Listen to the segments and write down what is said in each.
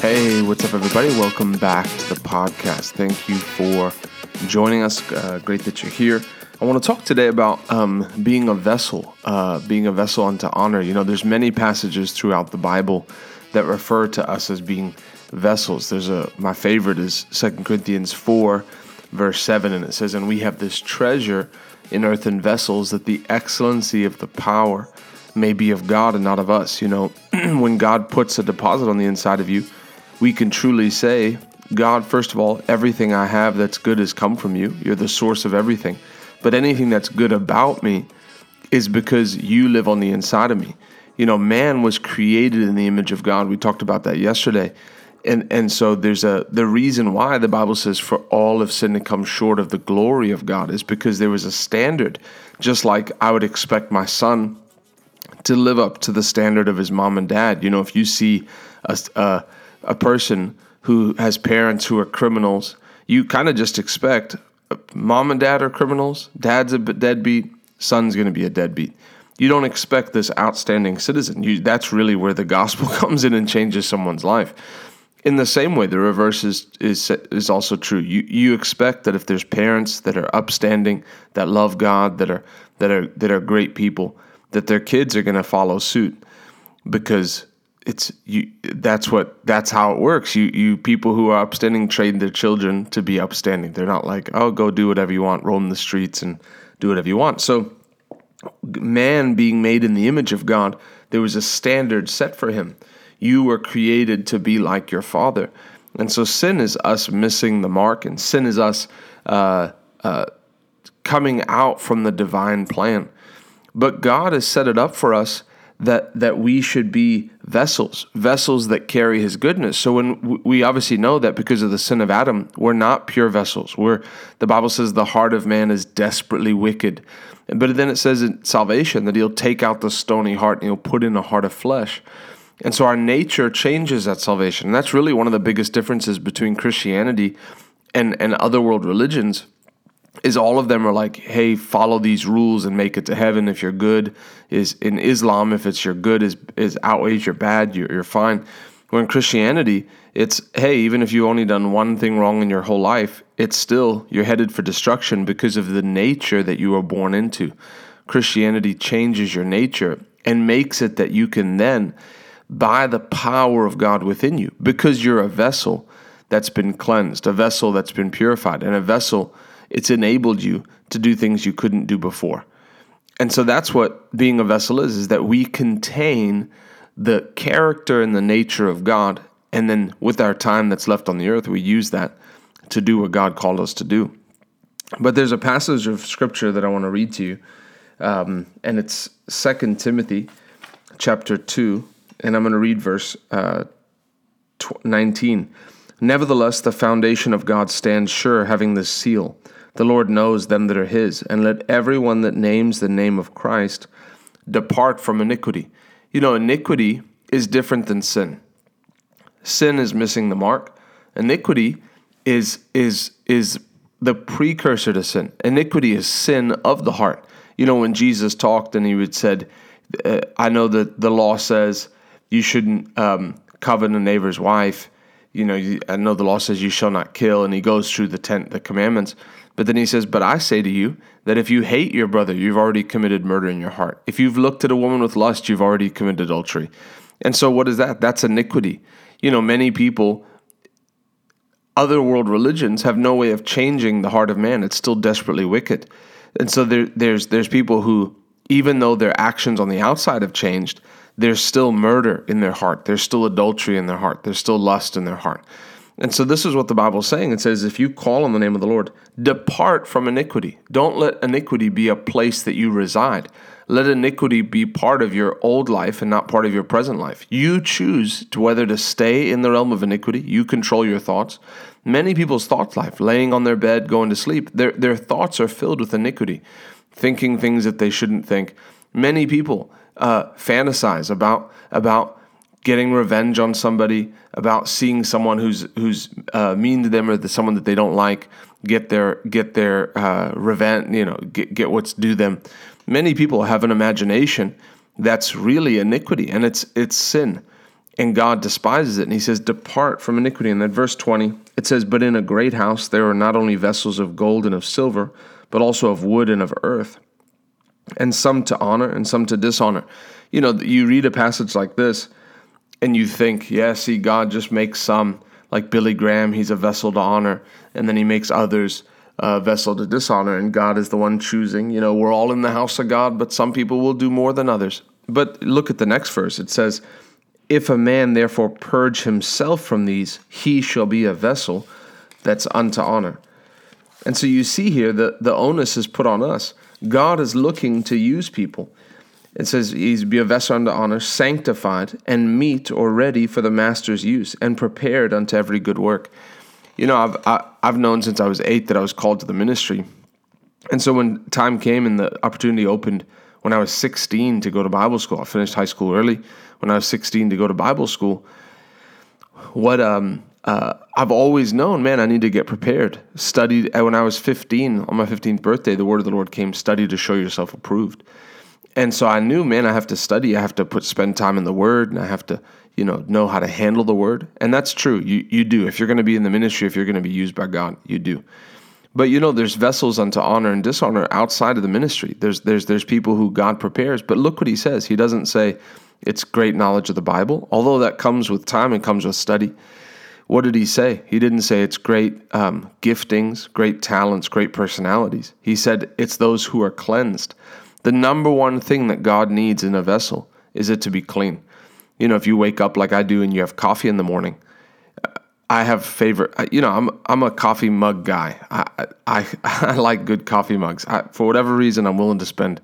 Hey, what's up, everybody? Welcome back to the podcast. Thank you for joining us. Uh, great that you're here. I want to talk today about um, being a vessel, uh, being a vessel unto honor. You know, there's many passages throughout the Bible that refer to us as being vessels. There's a my favorite is Second Corinthians four, verse seven, and it says, "And we have this treasure in earthen vessels, that the excellency of the power may be of God and not of us." You know, when God puts a deposit on the inside of you we can truly say, God, first of all, everything I have that's good has come from you. You're the source of everything. But anything that's good about me is because you live on the inside of me. You know, man was created in the image of God. We talked about that yesterday. And and so there's a the reason why the Bible says for all of sin to come short of the glory of God is because there was a standard. Just like I would expect my son to live up to the standard of his mom and dad. You know, if you see a, a a person who has parents who are criminals, you kind of just expect uh, mom and dad are criminals, dad's a deadbeat, son's going to be a deadbeat. You don't expect this outstanding citizen. You, that's really where the gospel comes in and changes someone's life. In the same way, the reverse is, is, is also true. You, you expect that if there's parents that are upstanding, that love God, that are, that are, that are great people, that their kids are going to follow suit because it's you that's what that's how it works. You you people who are upstanding train their children to be upstanding. They're not like oh go do whatever you want roam the streets and do whatever you want. So man being made in the image of god there was a standard set for him. You were created to be like your father. And so sin is us missing the mark and sin is us uh, uh, coming out from the divine plan. But god has set it up for us that that we should be vessels, vessels that carry His goodness. So when we obviously know that because of the sin of Adam, we're not pure vessels. We're the Bible says the heart of man is desperately wicked, but then it says in salvation that He'll take out the stony heart and He'll put in a heart of flesh. And so our nature changes at salvation. And that's really one of the biggest differences between Christianity and, and other world religions is all of them are like, hey, follow these rules and make it to heaven if you're good. Is in Islam, if it's your good is is outweighs your bad, you're, you're fine. When Christianity, it's hey, even if you've only done one thing wrong in your whole life, it's still you're headed for destruction because of the nature that you were born into. Christianity changes your nature and makes it that you can then, by the power of God within you, because you're a vessel that's been cleansed, a vessel that's been purified, and a vessel it's enabled you to do things you couldn't do before. And so that's what being a vessel is, is that we contain the character and the nature of God. And then with our time that's left on the earth, we use that to do what God called us to do. But there's a passage of scripture that I want to read to you. Um, and it's Second Timothy chapter 2. And I'm going to read verse uh, 19. Nevertheless, the foundation of God stands sure, having this seal the Lord knows them that are his, and let everyone that names the name of Christ depart from iniquity. You know, iniquity is different than sin. Sin is missing the mark. Iniquity is is is the precursor to sin. Iniquity is sin of the heart. You know, when Jesus talked and he would said, uh, "I know that the law says you shouldn't um, covet a neighbor's wife." You know, I know the law says you shall not kill, and he goes through the ten the commandments. But then he says, But I say to you that if you hate your brother, you've already committed murder in your heart. If you've looked at a woman with lust, you've already committed adultery. And so, what is that? That's iniquity. You know, many people, other world religions, have no way of changing the heart of man. It's still desperately wicked. And so, there, there's, there's people who, even though their actions on the outside have changed, there's still murder in their heart. There's still adultery in their heart. There's still lust in their heart. And so this is what the Bible is saying. It says, if you call on the name of the Lord, depart from iniquity. Don't let iniquity be a place that you reside. Let iniquity be part of your old life and not part of your present life. You choose to whether to stay in the realm of iniquity. You control your thoughts. Many people's thought life, laying on their bed, going to sleep, their, their thoughts are filled with iniquity, thinking things that they shouldn't think. Many people uh, fantasize about about getting revenge on somebody, about seeing someone who's who's uh, mean to them or the, someone that they don't like get their get their uh, revenge, you know, get get what's due them. Many people have an imagination that's really iniquity and it's it's sin. and God despises it. And he says, Depart from iniquity. And then verse 20, it says, But in a great house there are not only vessels of gold and of silver, but also of wood and of earth, and some to honor and some to dishonor. You know, you read a passage like this, and you think, yeah, see, God just makes some, like Billy Graham, he's a vessel to honor, and then he makes others a vessel to dishonor, and God is the one choosing. You know, we're all in the house of God, but some people will do more than others. But look at the next verse. It says, If a man therefore purge himself from these, he shall be a vessel that's unto honor. And so you see here that the onus is put on us. God is looking to use people. It says, He's be a vessel unto honor, sanctified, and meet or ready for the master's use, and prepared unto every good work. You know, I've I, have i have known since I was eight that I was called to the ministry, and so when time came and the opportunity opened when I was 16 to go to Bible school, I finished high school early. When I was 16 to go to Bible school, what um uh, I've always known, man, I need to get prepared. Studied when I was 15 on my 15th birthday, the word of the Lord came, study to show yourself approved. And so I knew, man, I have to study. I have to put spend time in the Word, and I have to, you know, know how to handle the Word. And that's true. You you do. If you're going to be in the ministry, if you're going to be used by God, you do. But you know, there's vessels unto honor and dishonor outside of the ministry. There's there's there's people who God prepares. But look what He says. He doesn't say it's great knowledge of the Bible, although that comes with time and comes with study. What did he say? He didn't say it's great um, giftings, great talents, great personalities. He said it's those who are cleansed. The number one thing that God needs in a vessel is it to be clean. You know, if you wake up like I do and you have coffee in the morning, I have favorite. You know, I'm I'm a coffee mug guy. I I, I like good coffee mugs. I, for whatever reason, I'm willing to spend.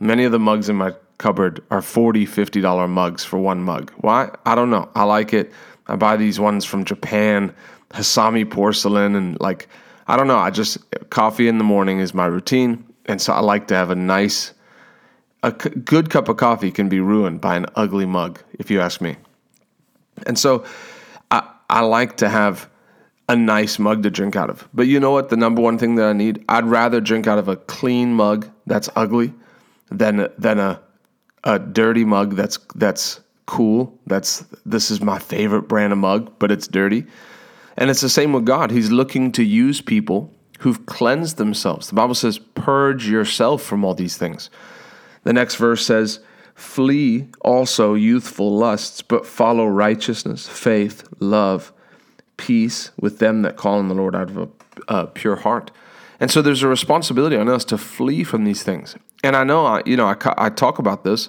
Many of the mugs in my cupboard are 40 50 dollar mugs for one mug. Why? I don't know. I like it. I buy these ones from Japan, Hasami porcelain, and like I don't know. I just coffee in the morning is my routine and so I like to have a nice, a c- good cup of coffee can be ruined by an ugly mug, if you ask me. And so I, I like to have a nice mug to drink out of. But you know what? The number one thing that I need, I'd rather drink out of a clean mug that's ugly than than a a dirty mug that's that's cool. That's this is my favorite brand of mug, but it's dirty. And it's the same with God. He's looking to use people who've cleansed themselves. The Bible says, Purge yourself from all these things. The next verse says, Flee also youthful lusts, but follow righteousness, faith, love, peace with them that call on the Lord out of a, a pure heart. And so there's a responsibility on us to flee from these things. And I know, I, you know, I, I talk about this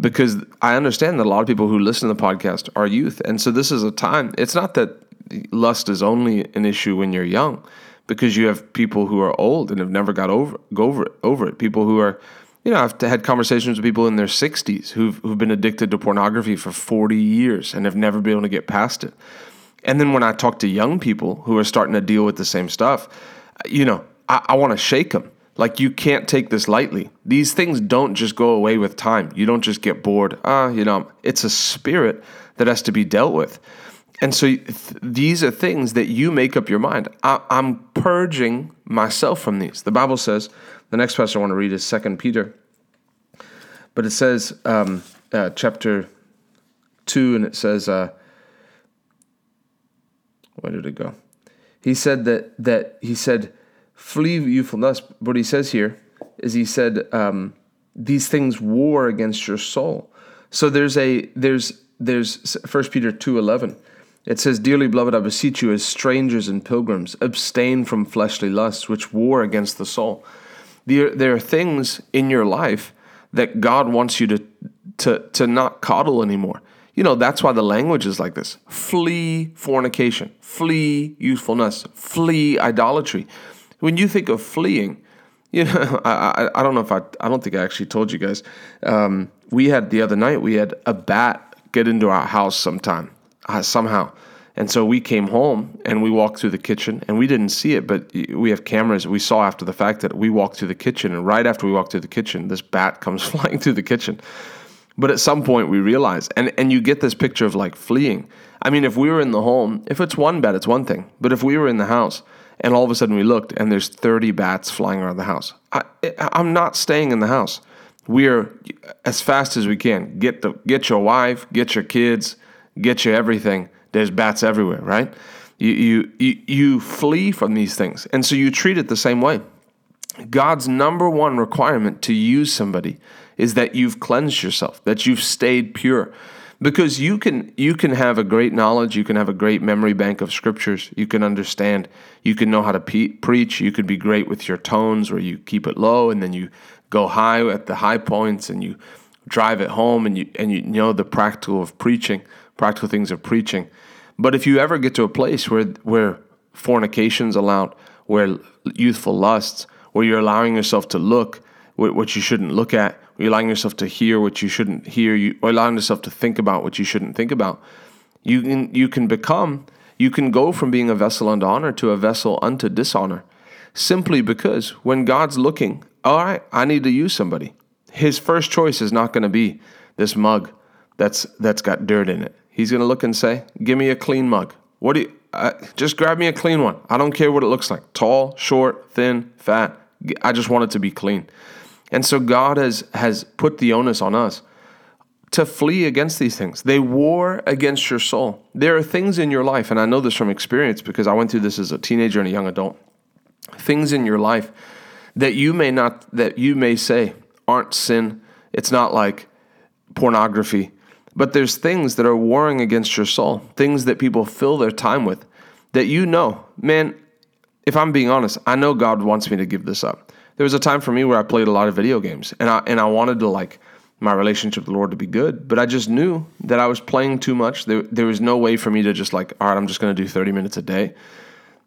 because I understand that a lot of people who listen to the podcast are youth. And so this is a time, it's not that lust is only an issue when you're young because you have people who are old and have never got over go over it, over it. People who are, you know, I've had conversations with people in their 60s who've who've been addicted to pornography for 40 years and have never been able to get past it. And then when I talk to young people who are starting to deal with the same stuff, you know, I, I want to shake them. Like you can't take this lightly. These things don't just go away with time. You don't just get bored. Ah, you know, it's a spirit that has to be dealt with. And so th- these are things that you make up your mind. I- am purging myself from these. The Bible says, the next passage I want to read is Second Peter. But it says, um, uh, chapter 2, and it says, uh, where did it go? He said that, that he said, flee youthfulness. What he says here is he said, um, these things war against your soul. So there's a, there's, there's First Peter two eleven. it says, Dearly beloved, I beseech you, as strangers and pilgrims, abstain from fleshly lusts which war against the soul. There, there are things in your life that God wants you to, to, to not coddle anymore. You know, that's why the language is like this flee fornication, flee youthfulness, flee idolatry. When you think of fleeing, you know, I, I, I don't know if I, I don't think I actually told you guys. Um, we had the other night, we had a bat get into our house sometime uh, somehow. And so we came home and we walked through the kitchen and we didn't see it, but we have cameras. We saw after the fact that we walked through the kitchen, and right after we walked through the kitchen, this bat comes flying through the kitchen. But at some point, we realize, and, and you get this picture of like fleeing. I mean, if we were in the home, if it's one bat, it's one thing. But if we were in the house and all of a sudden we looked and there's 30 bats flying around the house, I, I'm not staying in the house. We're as fast as we can. Get the get your wife, get your kids, get your everything, there's bats everywhere, right? You, you, you, you flee from these things. And so you treat it the same way. God's number one requirement to use somebody is that you've cleansed yourself, that you've stayed pure. Because you can you can have a great knowledge, you can have a great memory bank of scriptures, you can understand, you can know how to pe- preach, you could be great with your tones where you keep it low and then you go high at the high points and you drive it home and you and you know the practical of preaching, practical things of preaching. But if you ever get to a place where where fornication's allowed, where youthful lusts, where you're allowing yourself to look what you shouldn't look at, you're allowing yourself to hear what you shouldn't hear, you allowing yourself to think about what you shouldn't think about, you can you can become you can go from being a vessel unto honor to a vessel unto dishonor, simply because when God's looking, all right, I need to use somebody. His first choice is not going to be this mug that's that's got dirt in it. He's going to look and say, "Give me a clean mug." What do you? Uh, just grab me a clean one. I don't care what it looks like. Tall, short, thin, fat. I just want it to be clean. And so God has has put the onus on us to flee against these things. They war against your soul. There are things in your life, and I know this from experience because I went through this as a teenager and a young adult. Things in your life that you may not that you may say aren't sin. It's not like pornography, but there's things that are warring against your soul, things that people fill their time with that you know, man, if I'm being honest, I know God wants me to give this up. There was a time for me where I played a lot of video games and I and I wanted to like my relationship with the Lord to be good, but I just knew that I was playing too much. There there was no way for me to just like, all right, I'm just going to do 30 minutes a day.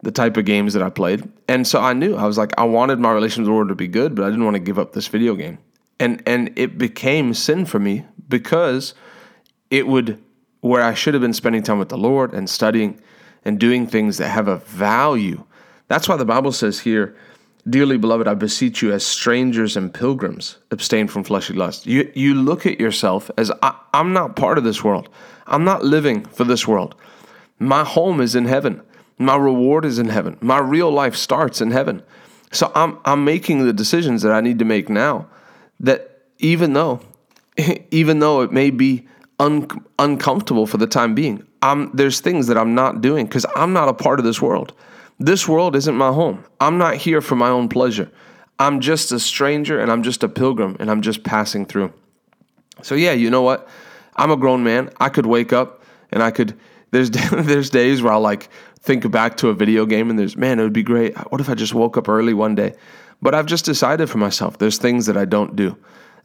The type of games that I played. And so I knew I was like I wanted my relationship with the Lord to be good, but I didn't want to give up this video game. And and it became sin for me because it would where I should have been spending time with the Lord and studying and doing things that have a value. That's why the Bible says here, Dearly beloved, I beseech you, as strangers and pilgrims, abstain from fleshly lust. You, you look at yourself as I, I'm not part of this world. I'm not living for this world. My home is in heaven. My reward is in heaven. My real life starts in heaven. So I'm, I'm making the decisions that I need to make now that even though, even though it may be un, uncomfortable for the time being, I'm, there's things that I'm not doing because I'm not a part of this world. This world isn't my home. I'm not here for my own pleasure. I'm just a stranger and I'm just a pilgrim and I'm just passing through. So yeah, you know what? I'm a grown man. I could wake up and I could there's there's days where I like think back to a video game and there's man, it would be great. What if I just woke up early one day? But I've just decided for myself there's things that I don't do.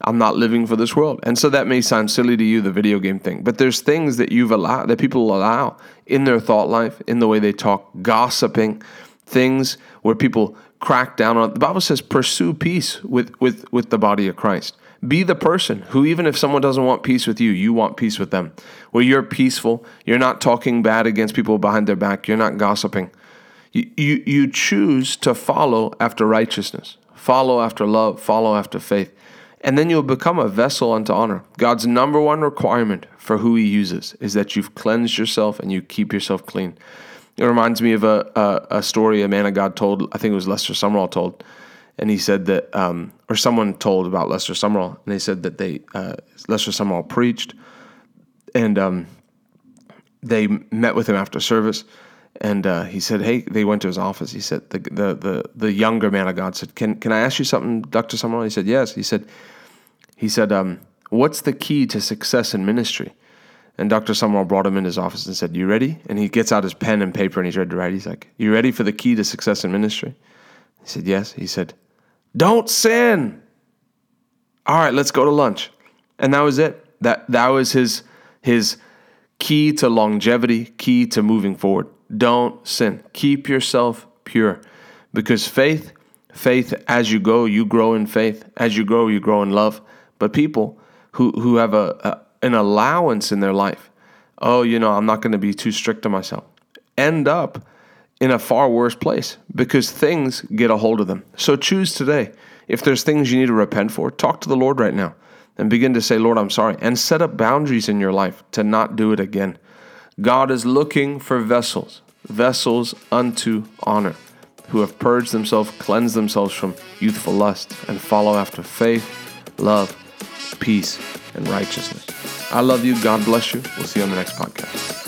I'm not living for this world. And so that may sound silly to you, the video game thing, but there's things that you've allowed, that people allow in their thought life, in the way they talk, gossiping, things where people crack down on. The Bible says, pursue peace with, with, with the body of Christ. Be the person who, even if someone doesn't want peace with you, you want peace with them. Where you're peaceful, you're not talking bad against people behind their back, you're not gossiping. You, you, you choose to follow after righteousness, follow after love, follow after faith and then you'll become a vessel unto honor. God's number one requirement for who He uses is that you've cleansed yourself and you keep yourself clean. It reminds me of a, a, a story a man of God told, I think it was Lester Sumrall told, and he said that, um, or someone told about Lester Sumrall, and they said that they, uh, Lester Sumrall preached, and um, they met with him after service, and uh, he said, "Hey," they went to his office. He said, "the the the, the younger man of God said, can can I ask you something, Doctor Sumrall?" He said, "Yes." He said, "He said, um, what's the key to success in ministry?" And Dr. Sumrall brought him in his office and said, "You ready?" And he gets out his pen and paper and he's ready to write. He's like, "You ready for the key to success in ministry?" He said, "Yes." He said, "Don't sin." All right, let's go to lunch. And that was it. That that was his his key to longevity, key to moving forward don't sin. Keep yourself pure because faith, faith, as you go, you grow in faith. As you grow, you grow in love. But people who, who have a, a an allowance in their life, oh, you know, I'm not going to be too strict on myself, end up in a far worse place because things get a hold of them. So choose today. If there's things you need to repent for, talk to the Lord right now and begin to say, Lord, I'm sorry, and set up boundaries in your life to not do it again. God is looking for vessels, vessels unto honor, who have purged themselves, cleansed themselves from youthful lust, and follow after faith, love, peace, and righteousness. I love you. God bless you. We'll see you on the next podcast.